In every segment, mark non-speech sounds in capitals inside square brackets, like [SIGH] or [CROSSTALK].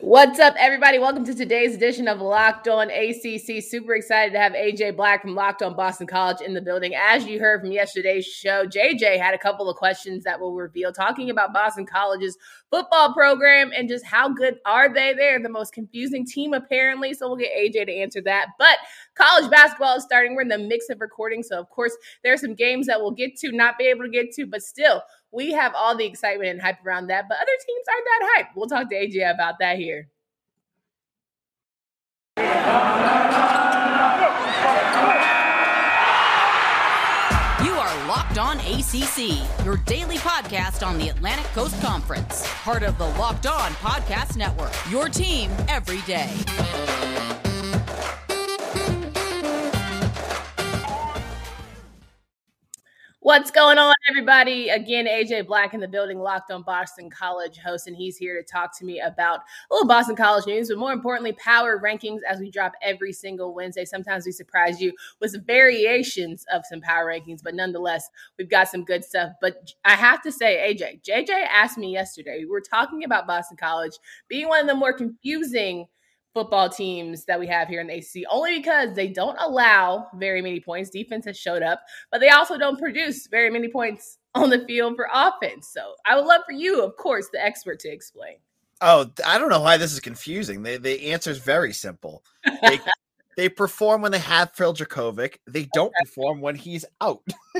What's up, everybody? Welcome to today's edition of Locked On ACC. Super excited to have AJ Black from Locked On Boston College in the building. As you heard from yesterday's show, JJ had a couple of questions that will reveal talking about Boston College's football program and just how good are they? They're the most confusing team, apparently. So we'll get AJ to answer that. But college basketball is starting. We're in the mix of recording. So, of course, there are some games that we'll get to, not be able to get to, but still, we have all the excitement and hype around that, but other teams aren't that hype. We'll talk to AJ about that here. You are Locked On ACC, your daily podcast on the Atlantic Coast Conference, part of the Locked On Podcast Network, your team every day. What's going on, everybody? Again, AJ Black in the building, locked on Boston College host, and he's here to talk to me about a little Boston College news, but more importantly, power rankings as we drop every single Wednesday. Sometimes we surprise you with some variations of some power rankings, but nonetheless, we've got some good stuff. But I have to say, AJ, JJ asked me yesterday, we were talking about Boston College being one of the more confusing football teams that we have here in the ACC only because they don't allow very many points. Defense has showed up, but they also don't produce very many points on the field for offense. So I would love for you, of course, the expert, to explain. Oh, I don't know why this is confusing. The the answer is very simple. They, [LAUGHS] they perform when they have Phil Jurkovec. They don't okay. perform when he's out. [LAUGHS]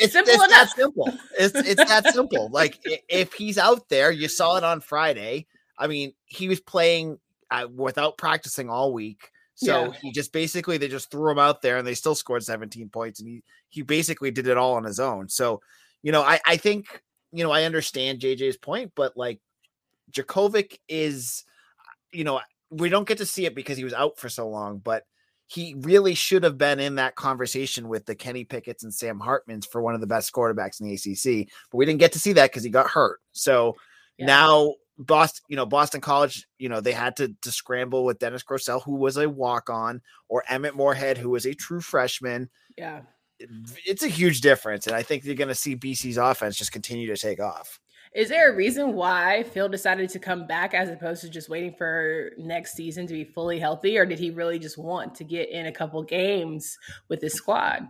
it's simple it's enough. that simple. It's it's that simple. Like if he's out there, you saw it on Friday I mean, he was playing uh, without practicing all week. So yeah. he just basically they just threw him out there and they still scored 17 points and he he basically did it all on his own. So, you know, I I think, you know, I understand JJ's point, but like Jurkovec is you know, we don't get to see it because he was out for so long, but he really should have been in that conversation with the Kenny Pickett's and Sam Hartmans for one of the best quarterbacks in the ACC. But we didn't get to see that because he got hurt. So yeah. now Boston, you know, Boston College, you know, they had to, to scramble with Dennis Grosel, who was a walk on, or Emmett Morehead, who was a true freshman. Yeah. It's a huge difference. And I think you're going to see BC's offense just continue to take off. Is there a reason why Phil decided to come back as opposed to just waiting for next season to be fully healthy? Or did he really just want to get in a couple games with his squad?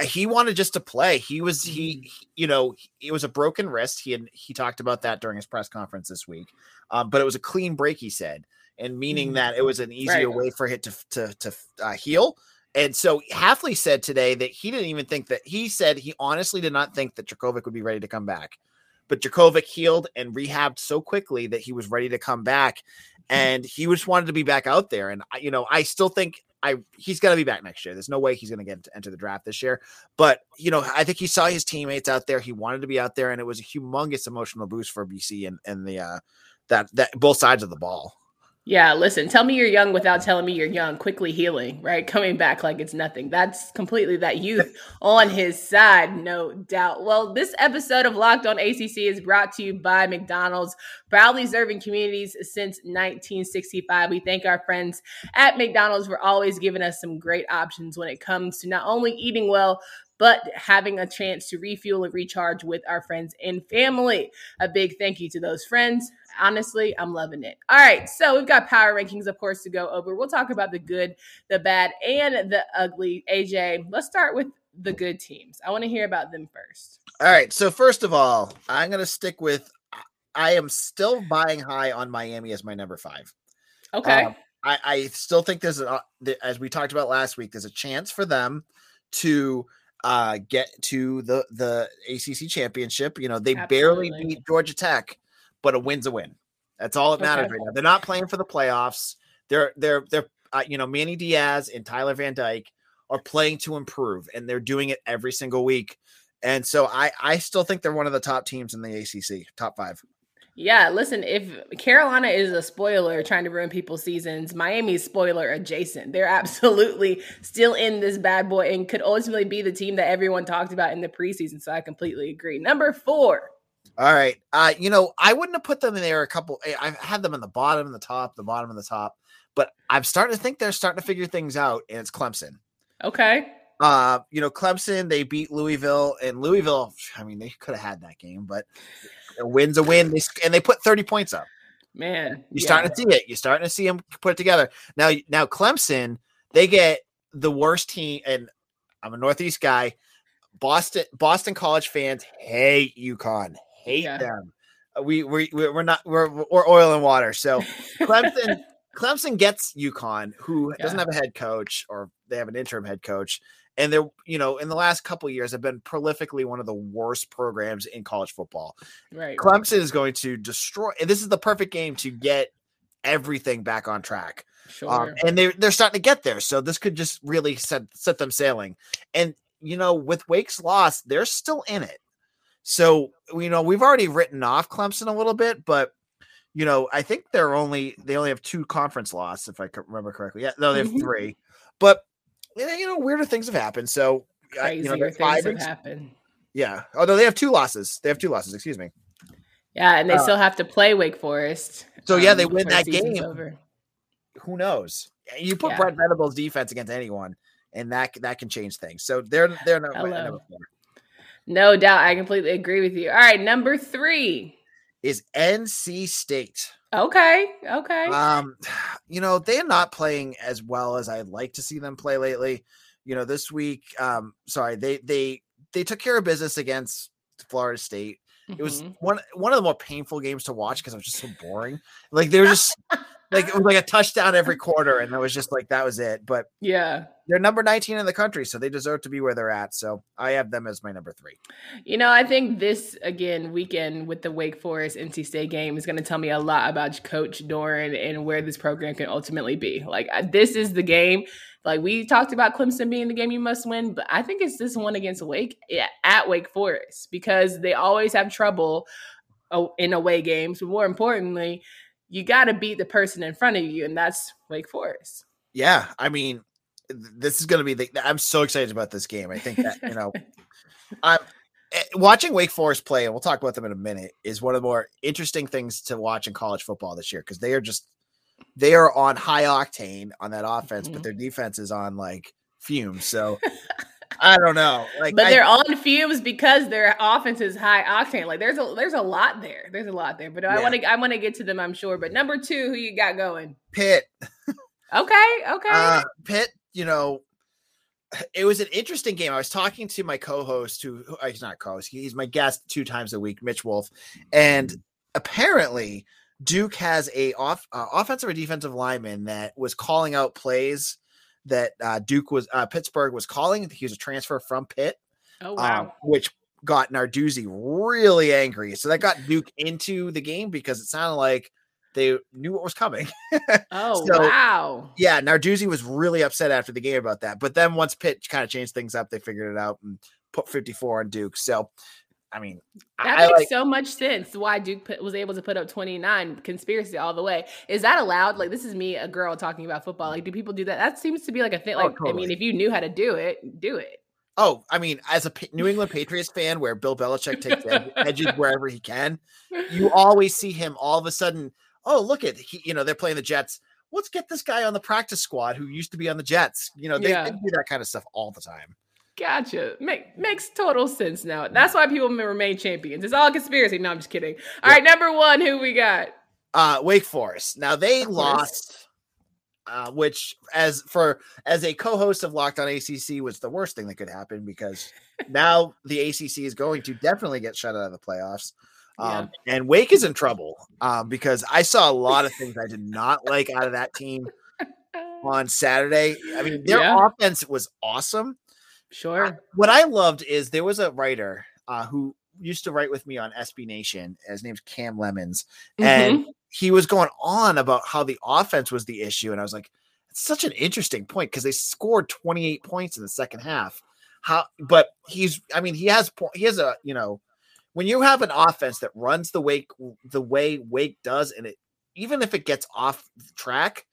He wanted just to play. He was he, Mm-hmm. he, you know, it was a broken wrist. He had he talked about that during his press conference this week. Um, but it was a clean break, he said, and meaning that it was an easier Right. way for it to to to uh, heal. And so Hafley said today that he didn't even think that he said he honestly did not think that Jurkovec would be ready to come back. But Jurkovec healed and rehabbed so quickly that he was ready to come back, and he just wanted to be back out there. And you know, I still think I he's going to be back next year. There's no way he's going to get to enter the draft this year. But you know, I think he saw his teammates out there. He wanted to be out there, and it was a humongous emotional boost for BC and and the uh, that that both sides of the ball. Yeah, listen, tell me you're young without telling me you're young, quickly healing, right? Coming back like it's nothing. That's completely that youth on his side, no doubt. Well, this episode of Locked on ACC is brought to you by McDonald's, proudly serving communities since 1965. We thank our friends at McDonald's for always giving us some great options when it comes to not only eating well, but having a chance to refuel and recharge with our friends and family. A big thank you to those friends. Honestly, I'm loving it. All right, so we've got power rankings, of course, to go over. We'll talk about the good, the bad, and the ugly. AJ, let's start with the good teams. I want to hear about them first. All right. So first of all, I'm going to stick with. I am still buying high on Miami as my number five. Okay. Um, I, I still think there's a, as we talked about last week, there's a chance for them to uh, get to the the ACC championship. You know, they barely beat Georgia Tech, but a win's a win. That's all that matters Okay. right now. They're not playing for the playoffs. They're they're they're uh, you know Manny Diaz and Tyler Van Dyke are playing to improve, and they're doing it every single week. And so I I still think they're one of the top teams in the ACC, top five. Yeah, listen, if Carolina is a spoiler trying to ruin people's seasons, Miami's spoiler adjacent. They're [LAUGHS] absolutely still in this bad boy and could ultimately be the team that everyone talked about in the preseason. So I completely agree. Number four. All right. Uh, you know, I wouldn't have put them in there a couple. I- I've had them in the bottom and the top, the bottom and the top, but I'm starting to think they're starting to figure things out, and it's Clemson. Okay. Uh, you know, Clemson, they beat Louisville, and Louisville, I mean, they could have had that game, but a win's a win. They, and they put 30 points up. Man, you're yeah. starting to see it. You're starting to see them put it together. Now, now Clemson, they get the worst team, and I'm a Northeast guy. Boston, Boston College fans hate UConn, hate yeah. them. Uh, we we we're not we're, we're oil and water. So Clemson, [LAUGHS] Clemson gets UConn, who yeah. doesn't have a head coach, or they have an interim head coach, and they're you know in the last couple years have been prolifically one of the worst programs in college football. Right. Clemson is going to destroy. And this is the perfect game to get everything back on track. Um, sure. Um, and they they're starting to get there, so this could just really set set them sailing. And you know, with Wake's loss, they're still in it. So you know, we've already written off Clemson a little bit, but you know, I think they're only they only have two conference losses, if I remember correctly. Yeah, no, they have mm-hmm. three. But you know, weirder things have happened. So Crazier you know, things have happened. Yeah. Although they have two losses. They have two losses, excuse me. Yeah, and they uh, still have to play Wake Forest. So yeah, they um, win that game. Over. Who knows? You put yeah. Brent Venables defense against anyone, and that that can change things. So they're they're no, Hello. no doubt. I completely agree with you. All right, number three is NC State. Okay. Okay. Um, [SIGHS] you know, they're not playing as well as I'd like to see them play lately. You know, this week, um, sorry, they they they took care of business against Florida State. Mm-hmm. It was mm-hmm. one one of the more painful games to watch because it was just so boring. Like they were just [LAUGHS] like it was like a touchdown every quarter, and it was just like that was it. But yeah, they're number 19 in the country, so they deserve to be where they're at. So I have them as my number three. You know, I think this again weekend with the Wake Forest NC State game is going to tell me a lot about Coach Doeren and where this program can ultimately be. Like this is the game. Like we talked about Clemson being the game you must win, but I think it's this one against Wake at Wake Forest because they always have trouble oh, in away games. But more importantly, you got to beat the person in front of you, and that's Wake Forest. Yeah, I mean, this is going to be the. I'm so excited about this game. I think that you know, [LAUGHS] I'm eh, watching Wake Forest play, and we'll talk about them in a minute. Is one of the more interesting things to watch in college football this year because they are just they are on high octane on that offense, mm-hmm. but their defense is on like fumes. So [LAUGHS] I don't know. Like, but they're on fumes because their offense is high octane. Like there's a there's a lot there. There's a lot there. But yeah. I want to I want to get to them. I'm sure. But number two, who you got going? Pitt. okay. Okay. Uh, Pitt. You know, it was an interesting game. I was talking to my co-host, who, who uh, he's not co-host, he's my guest two times a week, Mitch Wolf, and apparently Duke has a off uh, offensive or defensive lineman that was calling out plays that uh, Duke was uh, Pittsburgh was calling. He was a transfer from Pitt. Oh um, wow! Um, which got Narduzzi really angry. So that got Duke into the game because it sounded like they knew what was coming. [LAUGHS] oh so, wow! Yeah, Narduzzi was really upset after the game about that. But then once Pitt kind of changed things up, they figured it out and put 54 on Duke. So I mean, that I makes like, so much sense why Duke put, was able to put up 29 conspiracy all the way. Is that allowed? Like, this is me, a girl talking about football. Like, do people do that? That seems to be like a thing. Oh, like, oh, totally. I mean, if you knew how to do it, do it. Oh, I mean, as a New England Patriots fan, where Bill Belichick takes [LAUGHS] edges wherever he can, you always see him all of a sudden. Oh, look at he, you know they're playing the Jets. Let's get this guy on the practice squad who used to be on the Jets. You know they, yeah. they do that kind of stuff all the time. Gotcha. Make makes total sense now. That's why people remain champions. It's all conspiracy. No, I'm just kidding. All right, number one, who we got? Uh Wake Forest. Now they lost, uh, which as for as a co-host of Locked On ACC was the worst thing that could happen because [LAUGHS] now the ACC is going to definitely get shut out of the playoffs. Um, yeah. and Wake is in trouble um, because I saw a lot of things I did not like out of that team [LAUGHS] on Saturday. I mean, their yeah. offense was awesome. Sure. I, what I loved is there was a writer uh, who used to write with me on SB Nation. His name's Cam Lemons, mm-hmm. and he was going on about how the offense was the issue, and I was like, it's such an interesting point because they scored 28 points in the second half. How? But he's, I mean, he has he has a you know, when you have an offense that runs the way the way Wake does, and it even if it gets off track,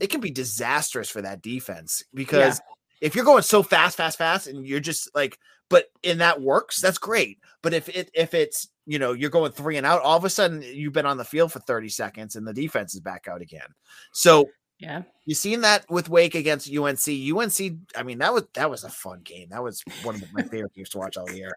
it can be disastrous for that defense because. Yeah if you're going so fast, fast, fast, and you're just like, but in that works, that's great. But if it if it's you know you're going three and out, all of a sudden you've been on the field for 30 seconds and the defense is back out again. So yeah, you seen that with Wake against UNC. UNC, I mean that was that was a fun game. That was one of my favorite games to watch all year.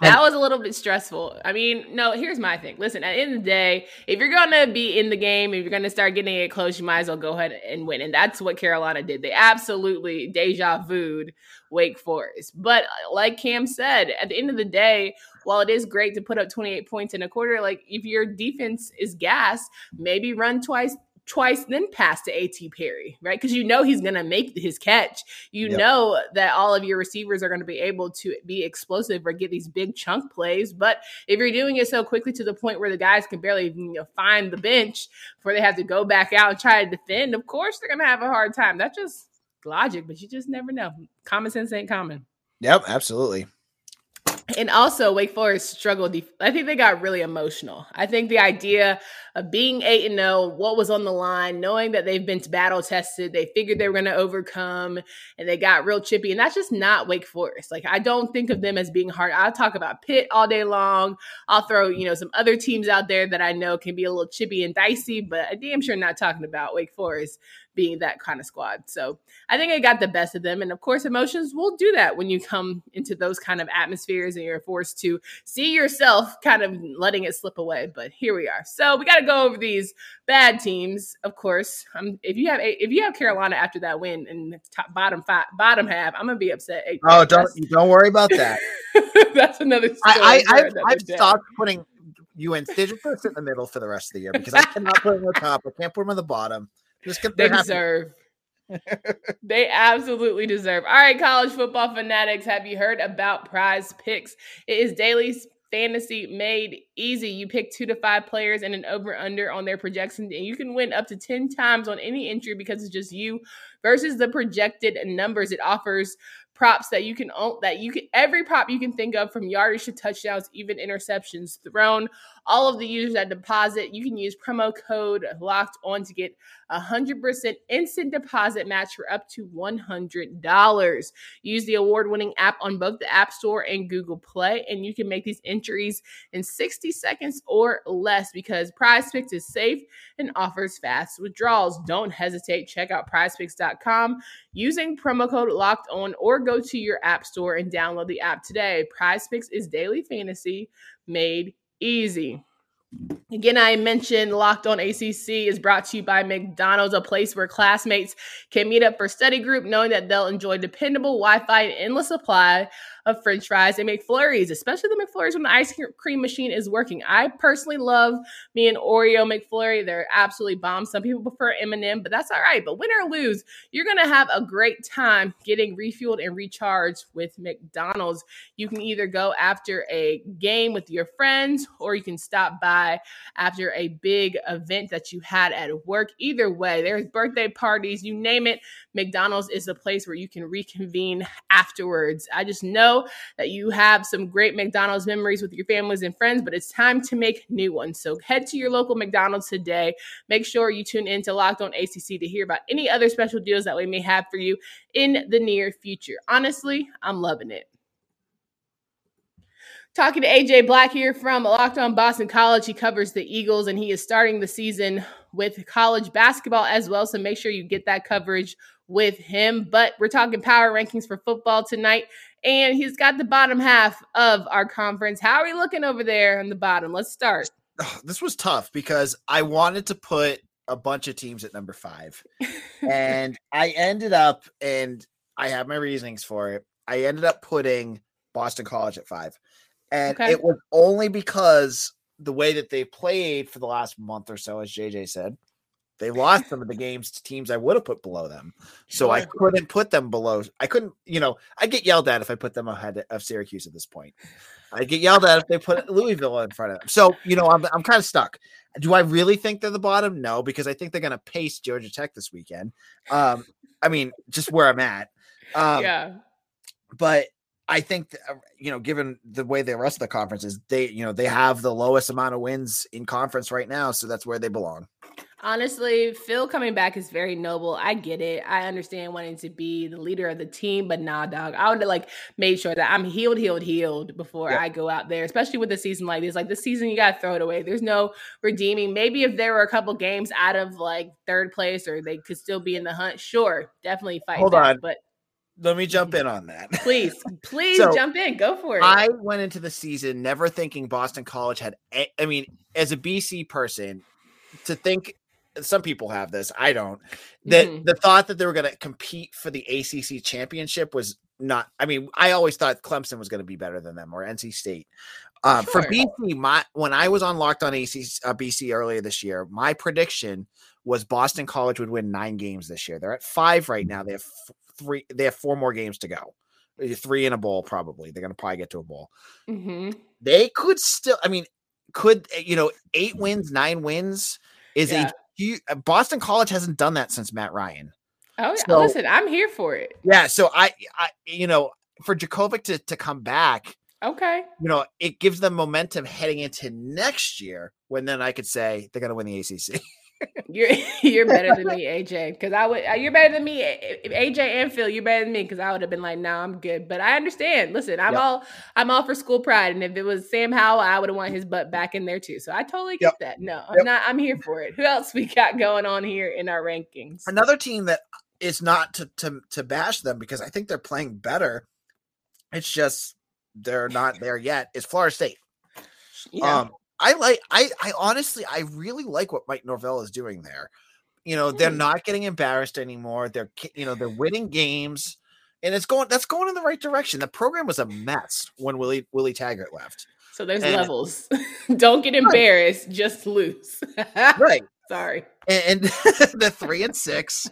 That was a little bit stressful. I mean, no, here's my thing. Listen, at the end of the day, if you're gonna be in the game, if you're gonna start getting it close, you might as well go ahead and win. And that's what Carolina did. They absolutely deja vu'd Wake Forest. But uh, like Cam said, at the end of the day, while it is great to put up 28 points in a quarter, like if your defense is gas, maybe run twice twice, then pass to A.T. Perry, right? Because you know he's going to make his catch. You yep. know that all of your receivers are going to be able to be explosive or get these big chunk plays. But if you're doing it so quickly to the point where the guys can barely you know, find the bench before they have to go back out and try to defend, of course they're going to have a hard time. That's just logic, but you just never know. Common sense ain't common. Yep, absolutely and also Wake Forest struggled. I think they got really emotional. I think the idea of being eight and zero, oh, what was on the line, knowing that they've been battle tested, they figured they were going to overcome, and they got real chippy. And that's just not Wake Forest. Like I don't think of them as being hard. I'll talk about Pitt all day long. I'll throw you know some other teams out there that I know can be a little chippy and dicey, but I damn sure not talking about Wake Forest being that kind of squad. So I think I got the best of them. And of course, emotions will do that when you come into those kind of atmospheres and you're forced to see yourself kind of letting it slip away. But here we are. So we got to go over these bad teams. Of course, um, if you have if you have Carolina after that win in the top bottom five bottom half, I'm gonna be upset. Oh, don't don't worry about that. [LAUGHS] that's another. I, I I've, I've stopped putting just put in the middle for the rest of the year because I cannot put them on the top. I can't put them on the bottom. Just they deserve. [LAUGHS] they absolutely deserve. All right, college football fanatics, have you heard about Prize Picks? It is daily fantasy made easy. You pick two to five players and an over under on their projections, and you can win up to 10 times on any entry because it's just you versus the projected numbers. It offers props that you can own that you can every prop you can think of from yardage to touchdowns, even interceptions thrown. All of the users that deposit, you can use promo code locked on to get a hundred percent instant deposit match for up to one hundred dollars. Use the award-winning app on both the App Store and Google Play, and you can make these entries in 60 seconds or less because Prize Picks is safe and offers fast withdrawals. Don't hesitate. Check out prizepicks.com using promo code locked on or go to your app store and download the app today. Prize Picks is daily fantasy made easy. Again, I mentioned Locked On ACC is brought to you by McDonald's, a place where classmates can meet up for study group, knowing that they'll enjoy dependable Wi Fi and endless supply of french fries and McFlurries, especially the McFlurries when the ice cream machine is working. I personally love me an Oreo McFlurry. They're absolutely bomb. Some people prefer M&M, but that's all right. But win or lose, you're going to have a great time getting refueled and recharged with McDonald's. You can either go after a game with your friends or you can stop by after a big event that you had at work. Either way, there's birthday parties, you name it. McDonald's is a place where you can reconvene afterwards. I just know know that you have some great McDonald's memories with your families and friends, but it's time to make new ones. So head to your local McDonald's today. Make sure you tune in to Locked On ACC to hear about any other special deals that we may have for you in the near future. Honestly, I'm loving it. Talking to AJ Black here from Locked On Boston College. He covers the Eagles and he is starting the season with college basketball as well. So make sure you get that coverage with him. But we're talking power rankings for football tonight and he's got the bottom half of our conference. How are we looking over there on the bottom? Let's start. This was tough because I wanted to put a bunch of teams at number five, [LAUGHS] and I ended up, and I have my reasonings for it. I ended up putting Boston College at five, and okay. it was only because the way that they played for the last month or so, as JJ said, they lost some of the games to teams I would have put below them. So. I couldn't put them below. I couldn't, you know, I get yelled at if I put them ahead of Syracuse at this point. I get yelled at if they put Louisville in front of them. So, you know, I'm, I'm kind of stuck. Do I really think they're the bottom? No, because I think they're going to pace Georgia Tech this weekend. Um, I mean, just where I'm at. Um, yeah. But I think, that, uh, you know, given the way the rest of the conference is, they, you know, they have the lowest amount of wins in conference right now. So that's where they belong. Honestly, Phil coming back is very noble. I get it. I understand wanting to be the leader of the team, but nah, dog. I would have like made sure that I'm healed, healed, healed before I go out there, especially with a season like this. Like this season, you got to throw it away. There's no redeeming. Maybe if there were a couple games out of like third place or they could still be in the hunt, sure, definitely fight. Hold that, on. But let me jump in on that. Please, please So, jump in. Go for it. I went into the season never thinking Boston College had. a- I mean, as a BC person, to think some people have this. I don't. That Mhm. the thought that they were going to compete for the ACC championship was not. I mean, I always thought Clemson was going to be better than them or NC State. Um, For BC, my when I was on Locked on AC, uh, BC earlier this year, my prediction was Boston College would win nine games this year. They're at five right now. They have f- three. They have four more games to go. Uh, Three in a bowl, probably. They're going to probably get to a bowl Mhm. they could still i mean could uh, you know eight wins nine wins is Yeah. a huge uh, boston college hasn't done that since matt ryan Oh, yeah. So- listen, I'm here for it. yeah so i i you know for Jurkovec to, to come back Okay. you know it gives them momentum heading into next year when then i could say they're going to win the acc [LAUGHS] You're [LAUGHS] you're better than [LAUGHS] me, AJ. Because I would. uh, You're better than me, AJ and Phil. You're better than me because I would have been like, no, I'm good. But I understand. Listen, I'm Yep. all I'm all for school pride, and if it was Sam Howell, I would have want his butt back in there too. So I totally get Yep. that. No, I'm not. I'm here for it. Who else we got going on here in our rankings? another team that is not to to to bash them because i think they're playing better it's just they're not there yet is florida state Yeah. Um, I like. I. I honestly, I really like what Mike Norvell is doing there. You know, they're Hmm. not getting embarrassed anymore. They're, you know, they're winning games, and it's going. That's going in the right direction. The program was a mess when Willie Willie Taggart left. so there's and- levels. [LAUGHS] Don't get embarrassed. Just lose. Right, [LAUGHS] Sorry. and, and [LAUGHS] the three and six,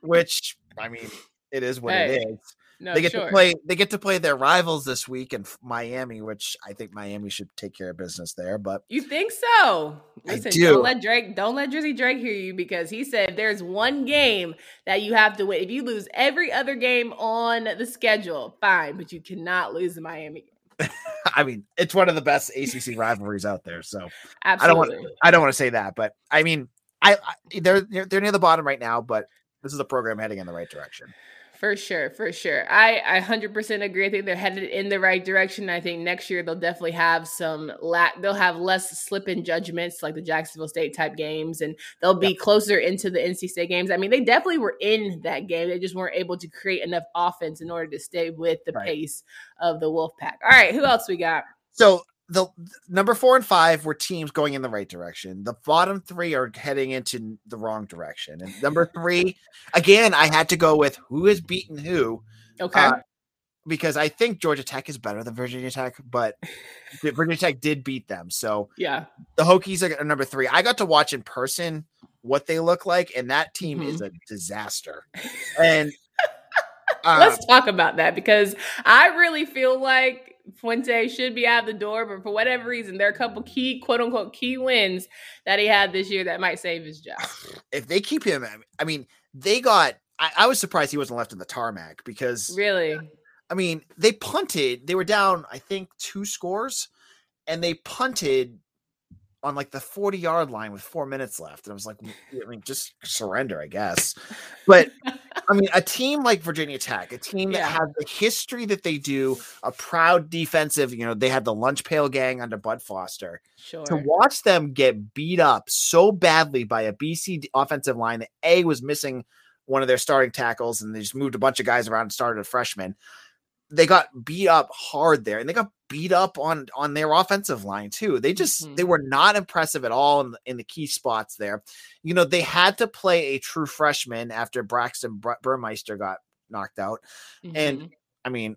which I mean, it is what Hey, it is. No, they get sure. to play. They get to play their rivals this week in Miami, which I think Miami should take care of business there. But You think so? I Listen, do. don't let Drake, don't let Drizzy Drake hear you because he said there's one game that you have to win. If you lose every other game on the schedule, fine, but you cannot lose the Miami. game. [LAUGHS] I mean, it's one of the best ACC rivalries out there. So. Absolutely. don't want- I don't want to say that, but I mean, I, I they're they're near the bottom right now, but this is a program heading in the right direction. For sure, for sure. I, I 100% agree. I think they're headed in the right direction. I think next year they'll definitely have some lack. They'll have less slip in judgments like the Jacksonville State type games, and they'll be closer into the NC State games. I mean, they definitely were in that game. They just weren't able to create enough offense in order to stay with the Right. pace of the Wolfpack. All right, who else we got? So the number four and five were teams going in the right direction. The bottom three are heading into the wrong direction. And number [LAUGHS] three, again, I had to go with who has beaten who Okay. Uh, because I think Georgia Tech is better than Virginia Tech, but [LAUGHS] Virginia Tech did beat them. So yeah. the Hokies are number three. I got to watch in person what they look like, and that team is a disaster. [LAUGHS] And uh, Let's talk about that because I really feel like Fuente should be out of the door, but for whatever reason, there are a couple key, quote unquote, key wins that he had this year that might save his job. [SIGHS] if they keep him, I mean, they got. I, I was surprised he wasn't left in the tarmac because Really? I mean they punted. They were down, I think, two scores, and they punted on like the 40 yard line with four minutes left. And I was like, I mean, just surrender, I guess. But I mean, a team like Virginia Tech, a team that Yeah. has the history that they do, a proud defensive, you know, they had the lunch pail gang under Bud Foster. Sure. To watch them get beat up so badly by a BC offensive line that A was missing one of their starting tackles and they just moved a bunch of guys around and started a freshman. They got beat up hard there and they got beat up on on their offensive line too. They just they Mhm. were not impressive at all in the, in the key spots there. You know, they had to play a true freshman after Braxton Bur- Burmeister got knocked out. and- Mhm. I mean,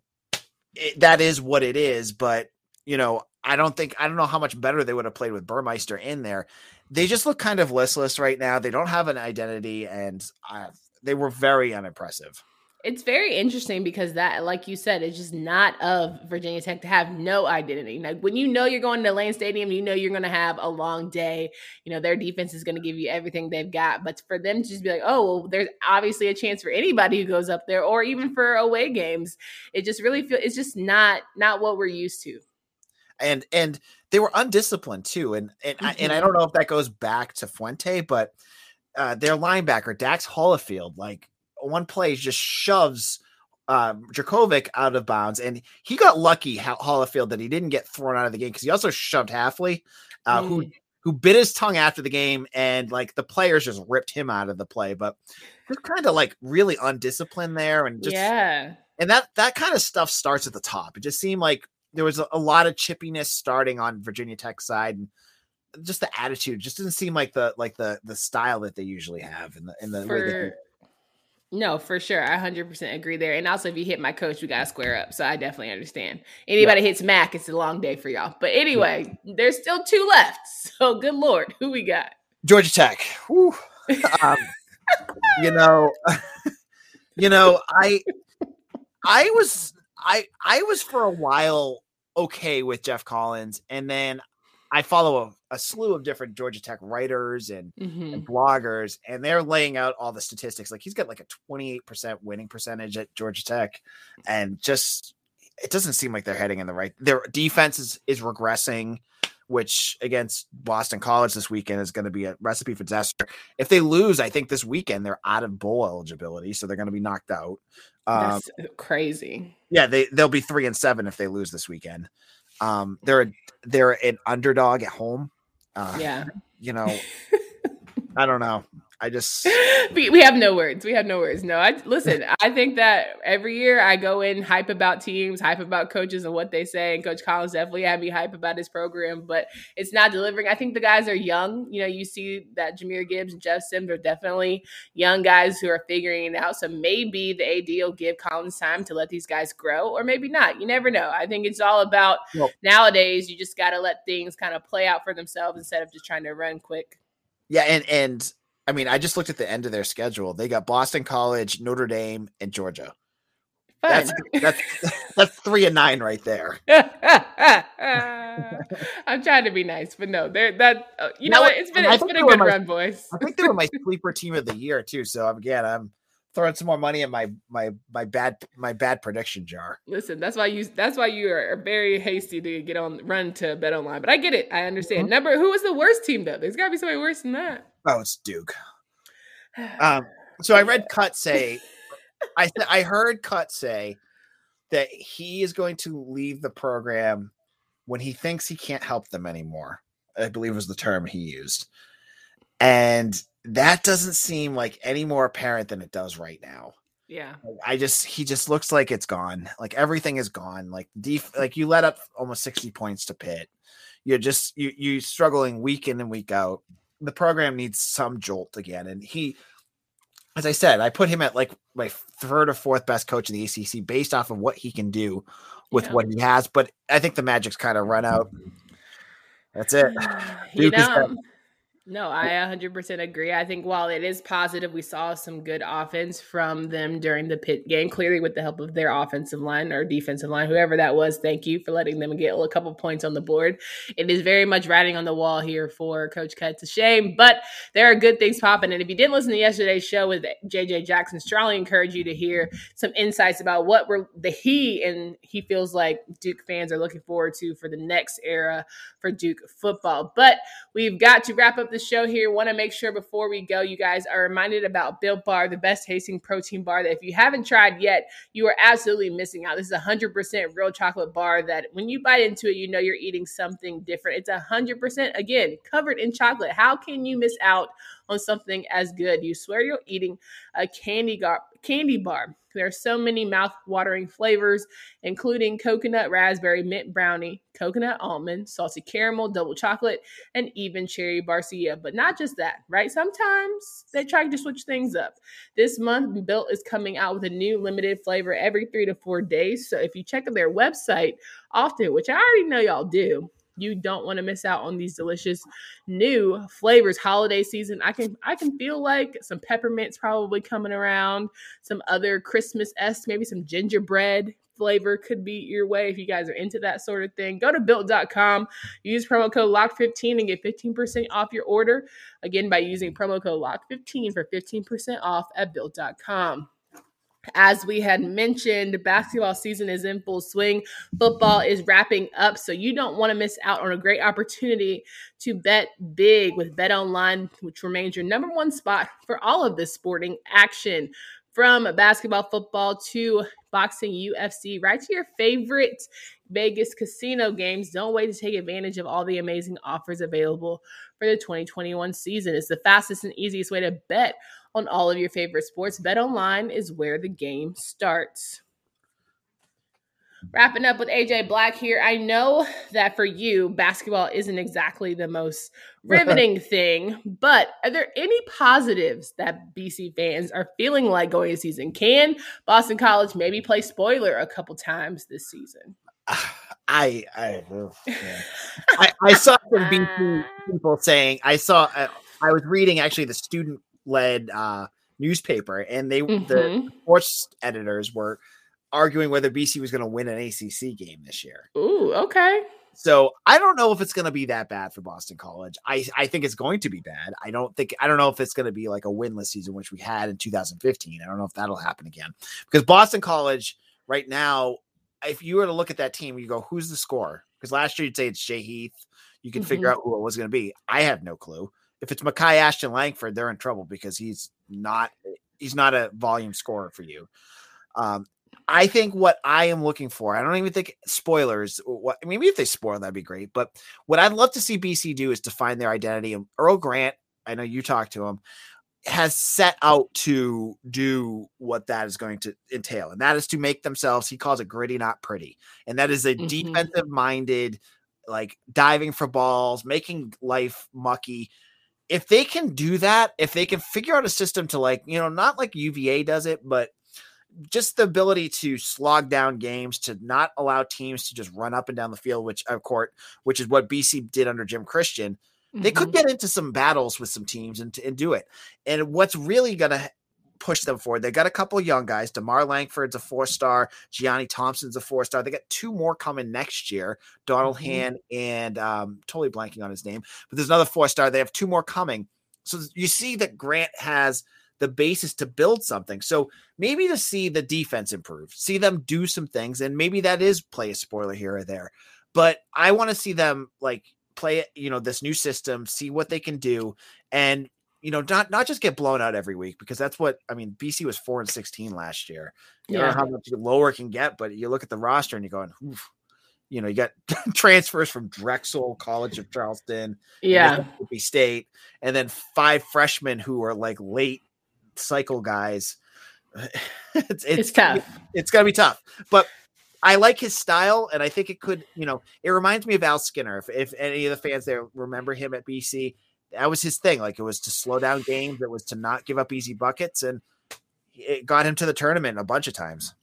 it, that is what it is. But you know, I don't think I don't know how much better they would have played with Burmeister in there. They just look kind of listless right now. They don't have an identity, and I, they were very unimpressive. It's very interesting because that, like you said, it's just not of Virginia Tech to have no identity. Like when you know you're going to Lane Stadium, you know you're going to have a long day. You know their defense is going to give you everything they've got, but for them to just be like, oh, well, there's obviously a chance for anybody who goes up there, or even for away games. It just really feel it's just not not what we're used to. and and they were undisciplined too. And and I, and I Mhm. don't know if that goes back to Fuente, but uh, their linebacker Dax Hollifield, like one play, just shoves uh, Jurkovec out of bounds, and he got lucky, Ho- Hollifield, that he didn't get thrown out of the game because he also shoved Hafley, uh, who Mm. who bit his tongue after the game, and like the players just ripped him out of the play, but just kind of like really undisciplined there, and just yeah. And that that kind of stuff starts at the top. It just seemed like there was a, a lot of chippiness starting on Virginia Tech side and just the attitude just didn't seem like the like the the style that they usually have in the in the For, way they no, for sure. I 100% agree there. And also, if you hit my coach, we got to square up. So I definitely understand. Anybody yeah. hits Mack, it's a long day for y'all. But anyway, yeah. there's still two left. [LAUGHS] So good Lord, who we got? Georgia Tech. [LAUGHS] Um, you know, [LAUGHS] you know, I, I was, I, I was for a while okay with Geoff Collins. And then I follow a, a, slew of different Georgia Tech writers and, mm-hmm. and, bloggers, and they're laying out all the statistics. Like he's got like a 28% winning percentage at Georgia Tech, and just it doesn't seem like they're heading in the right. Their defense is, is regressing, which against Boston College this weekend is going to be a recipe for disaster. If they lose, I think this weekend they're out of bowl eligibility, so they're going to be knocked out. Um, That's crazy. Yeah, they they'll be three and seven if they lose this weekend. Um, they're a, they're an underdog at home. Uh, yeah, you know, [LAUGHS] I don't know. I just [LAUGHS] we, have no words. We have no words. No, I listen. [LAUGHS] I think that every year I go in hype about teams, hype about coaches and what they say. And Coach Collins definitely had me hype about his program, but it's not delivering. I think the guys are young. You know, you see that Jahmyr Gibbs and Jeff Sims are definitely young guys who are figuring it out. So maybe the AD will give Collins time to let these guys grow, or maybe not. You never know. I think it's all about well, nowadays. You just got to let things kind of play out for themselves instead of just trying to run quick. Yeah, and and I mean, I just looked at the end of their schedule. They got Boston College, Notre Dame, and Georgia. Fun. That's that's [LAUGHS] that's three and nine right there. [LAUGHS] I'm trying to be nice, but no, they're that. Uh, you know what? It's been it's been a good my, run, boys. I think they were my [LAUGHS] sleeper team of the year too. So again, I'm throwing some more money in my my my bad my bad prediction jar. Listen, that's why you that's why you are very hasty to get on run to bet online. But I get it. I understand. Mm-hmm. Number who was the worst team though? There's got to be somebody worse than that. Oh, it's Duke. [SIGHS] Um, so I read Cut say, I th- I heard Cut say that he is going to leave the program when he thinks he can't help them anymore. I believe was the term he used, and that doesn't seem like any more apparent than it does right now. Yeah. I just he just looks like it's gone. Like everything is gone. Like def- like you let up almost 60 points to Pitt. You're just you you struggling week in and week out the program needs some jolt again. And he, as I said, I put him at like my third or fourth best coach in the ACC based off of what he can do with yeah. what he has. But I think the magic's kind of run out. Mm-hmm. That's it. [SIGHS] you know, no, I 100% agree. I think while it is positive, we saw some good offense from them during the Pitt game, clearly with the help of their offensive line or defensive line, whoever that was. Thank you for letting them get a couple points on the board. It is very much writing on the wall here for Coach Cut. It's a shame, but there are good things popping. And if you didn't listen to yesterday's show with JJ Jackson, strongly encourage you to hear some insights about what we're, the he and he feels like Duke fans are looking forward to for the next era for Duke football. But we've got to wrap up the show here. Want to make sure before we go, you guys are reminded about Built Bar, the best tasting protein bar that if you haven't tried yet, you are absolutely missing out. This is a 100% real chocolate bar that when you bite into it, you know you're eating something different. It's a 100% again covered in chocolate. How can you miss out on something as good? You swear you're eating a candy gar- candy bar. There are so many mouth-watering flavors, including coconut, raspberry, mint brownie, coconut almond, salty caramel, double chocolate, and even cherry barcia. But not just that, right? Sometimes they try to switch things up. This month, Built is coming out with a new limited flavor every three to four days. So if you check their website often, which I already know y'all do, you don't want to miss out on these delicious new flavors holiday season i can i can feel like some peppermints probably coming around some other christmas s maybe some gingerbread flavor could be your way if you guys are into that sort of thing. Go to built.com, use promo code LOCK15 and get 15% off your order. Again, by using promo code LOCK15 for 15% off at built.com. As we had mentioned, basketball season is in full swing. Football is wrapping up, so you don't want to miss out on a great opportunity to bet big with Bet Online, which remains your number one spot for all of this sporting action. From basketball, football to boxing, UFC, right to your favorite Vegas casino games. Don't wait to take advantage of all the amazing offers available for the 2021 season. It's the fastest and easiest way to bet on all of your favorite sports. Bet online is where the game starts. Wrapping up with AJ Black here. I know that for you, basketball isn't exactly the most [LAUGHS] riveting thing, but are there any positives that BC fans are feeling like going to season? Can Boston College maybe play spoiler a couple times this season? [SIGHS] I I, [LAUGHS] I, I saw some BC people saying I saw I, uh, I was reading actually the student led uh, newspaper and they mm-hmm. the sports editors were arguing whether BC was going to win an ACC game this year. Ooh, okay. So I don't know if it's going to be that bad for Boston College. I, I think it's going to be bad. I don't think I don't know if it's going to be like a winless season, which we had in 2015. I don't know if that'll happen again because Boston College right now, if you were to look at that team, you go, who's the scorer? Because last year you'd say it's Jay Heath. You can mm-hmm. figure out who it was going to be. I have no clue. If it's Makai Ashton Langford, they're in trouble because he's not he's not a volume scorer for you. Um, I think what I am looking for, I don't even think spoilers. What I mean, maybe if they spoil, that'd be great. But what I'd love to see BC do is to find their identity. And Earl Grant, I know you talked to him, has set out to do what that is going to entail, and that is to make themselves. He calls it gritty, not pretty, and that is a mm-hmm. defensive minded, like diving for balls, making life mucky if they can do that, if they can figure out a system to like, you know, not like UVA does it, but just the ability to slog down games, to not allow teams to just run up and down the field, which of court, which is what BC did under Jim Christian. Mm-hmm. They could mm-hmm. get into some battles with some teams and, and do it. And what's really going to push them forward, they got a couple of young guys. DeMarr Langford's a four star. Gianni Thompson's a four star. They got two more coming next year. Donald mm-hmm. Han and um, totally blanking on his name, but there's another four star. They have two more coming. So you see that Grant has – the basis to build something. So maybe to see the defense improve, see them do some things, and maybe that is play a spoiler here or there. But I want to see them like play, you know, this new system, see what they can do, and you know, not not just get blown out every week because that's what I mean. BC was four and sixteen last year. You yeah. know how much lower can get, but you look at the roster and you're going, Oof. you know, you got [LAUGHS] transfers from Drexel, College of Charleston, yeah, Mississippi State, and then five freshmen who are like late cycle guys. [LAUGHS] it's, it's, it's tough. It's gonna be tough, but I like his style, and I think it could. You know, it reminds me of Al Skinner. If, if any of the fans there remember him at BC, that was his thing. Like it was to slow down games. It was to not give up easy buckets, and it got him to the tournament a bunch of times.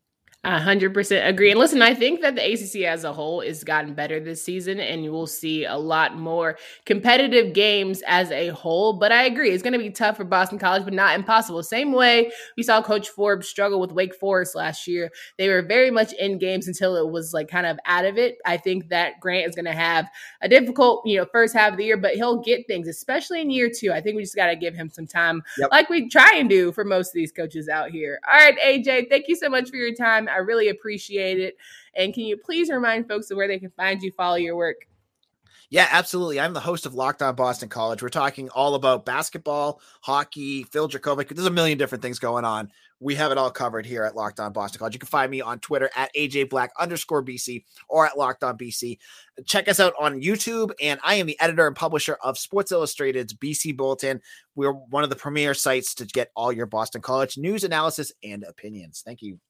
A hundred percent agree. And listen, I think that the ACC as a whole has gotten better this season, and you will see a lot more competitive games as a whole. But I agree, it's going to be tough for Boston College, but not impossible. Same way we saw Coach Forbes struggle with Wake Forest last year. They were very much in games until it was like kind of out of it. I think that Grant is going to have a difficult, you know, first half of the year, but he'll get things, especially in year two. I think we just got to give him some time, yep. like we try and do for most of these coaches out here. All right, AJ, thank you so much for your time. I really appreciate it. And can you please remind folks of where they can find you, follow your work? Yeah, absolutely. I'm the host of Locked On Boston College. We're talking all about basketball, hockey, Phil Jurkovec. There's a million different things going on. We have it all covered here at Locked On Boston College. You can find me on Twitter at AJ Black underscore BC or at Locked On BC. Check us out on YouTube. And I am the editor and publisher of Sports Illustrated's BC Bulletin. We're one of the premier sites to get all your Boston College news, analysis, and opinions. Thank you.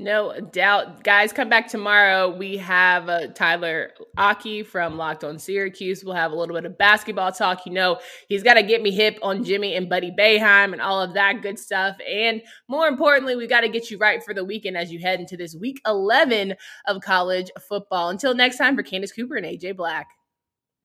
No doubt. Guys, come back tomorrow. We have uh, Tyler Aki from Locked on Syracuse. We'll have a little bit of basketball talk. You know, he's got to get me hip on Jimmy and Buddy Boeheim and all of that good stuff. And more importantly, we got to get you right for the weekend as you head into this week 11 of college football. Until next time, for Candace Cooper and AJ Black.